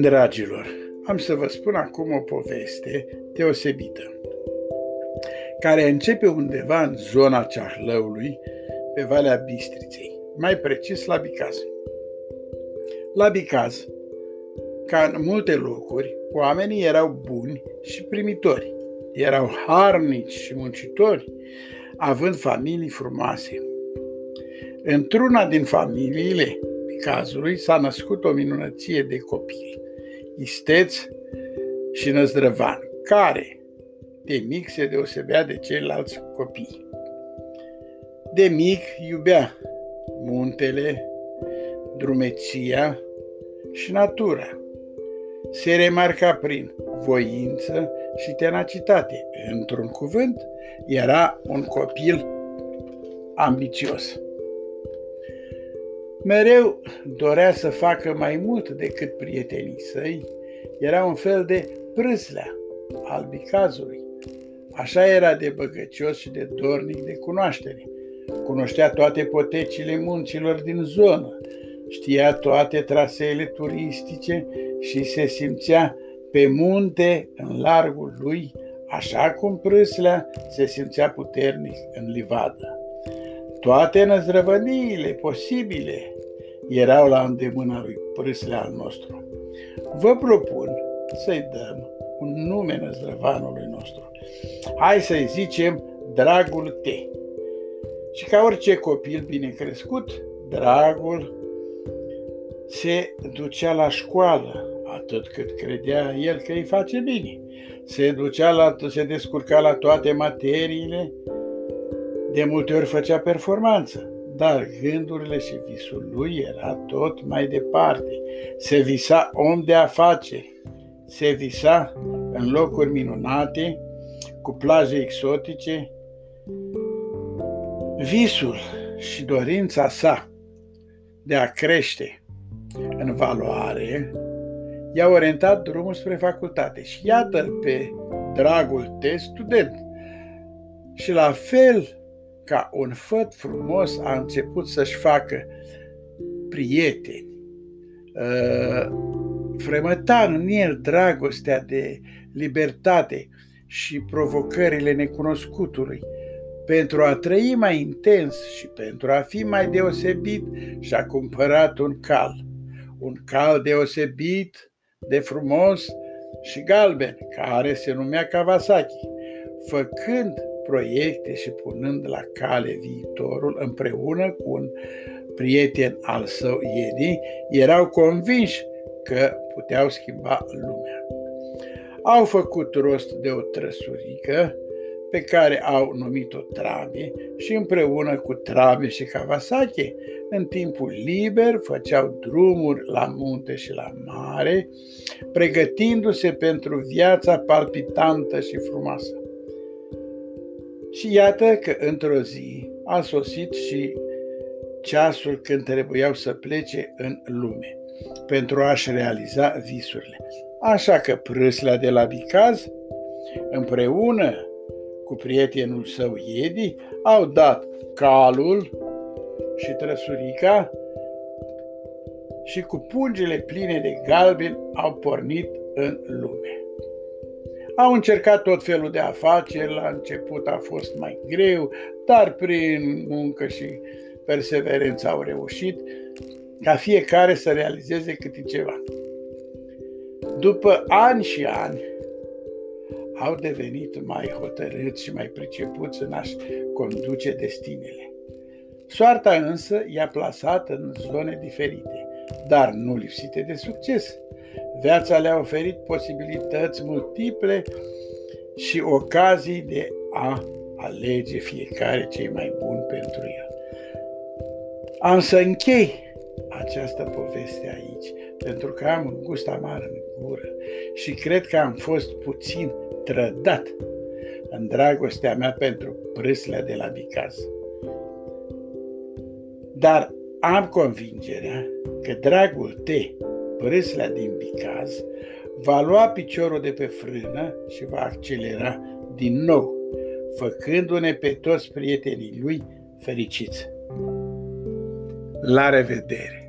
Dragilor, am să vă spun acum o poveste deosebită, care începe undeva în zona Ceahlăului, pe Valea Bistriței, mai precis la Bicaz. La Bicaz, ca în multe locuri, oamenii erau buni și primitori, erau harnici și muncitori, având familii frumoase. Într-una din familiile cazului s-a născut o minunăție de copii, isteț și năzdrăvan, care de mic se deosebea de ceilalți copii. De mic iubea muntele, drumeția și natura. Se remarca prin voință și tenacitate. Într-un cuvânt, era un copil ambițios. Mereu dorea să facă mai mult decât prietenii săi, era un fel de prâslea al bicazului. Așa era de băgăcios și de dornic de cunoaștere. Cunoștea toate potecile muncilor din zonă, știa toate traseele turistice și se simțea pe munte în largul lui, așa cum prâslea se simțea puternic în livadă. Toate năzdrăvăniile posibile erau la îndemâna lui Prâslea al nostru. Vă propun să-i dăm un nume năzdrăvanului nostru. Hai să-i zicem Dragul T. Și ca orice copil bine crescut, Dragul se ducea la școală, atât cât credea el că îi face bine. Se ducea la, se descurca la toate materiile, de multe ori făcea performanță dar gândurile și visul lui era tot mai departe. Se visa om de afaceri, se visa în locuri minunate, cu plaje exotice. Visul și dorința sa de a crește în valoare i-a orientat drumul spre facultate și iată pe dragul de student. Și la fel ca un făt frumos a început să-și facă prieteni. Uh, frămăta în el dragostea de libertate și provocările necunoscutului. Pentru a trăi mai intens și pentru a fi mai deosebit, și-a cumpărat un cal. Un cal deosebit, de frumos și galben, care se numea Kawasaki, făcând proiecte și punând la cale viitorul împreună cu un prieten al său, Edi, erau convinși că puteau schimba lumea. Au făcut rost de o trăsurică pe care au numit-o Trabe și împreună cu Trabe și Kawasaki, în timpul liber făceau drumuri la munte și la mare, pregătindu-se pentru viața palpitantă și frumoasă. Și iată că într-o zi a sosit și ceasul când trebuiau să plece în lume pentru a-și realiza visurile. Așa că prâslea de la Bicaz, împreună cu prietenul său Edi, au dat calul și trăsurica și cu pungile pline de galben au pornit în lume. Au încercat tot felul de afaceri, la început a fost mai greu, dar prin muncă și perseverență au reușit ca fiecare să realizeze câte ceva. După ani și ani, au devenit mai hotărâți și mai pricepuți în a-și conduce destinele. Soarta însă i-a plasat în zone diferite, dar nu lipsite de succes. Viața le-a oferit posibilități multiple și ocazii de a alege fiecare cei mai buni pentru el. Am să închei această poveste aici, pentru că am un gust amar în gură și cred că am fost puțin trădat în dragostea mea pentru prâslea de la Bicaz. Dar am convingerea că dragul te Prâslea din Bicaz va lua piciorul de pe frână și va accelera din nou, făcându-ne pe toți prietenii lui fericiți. La revedere!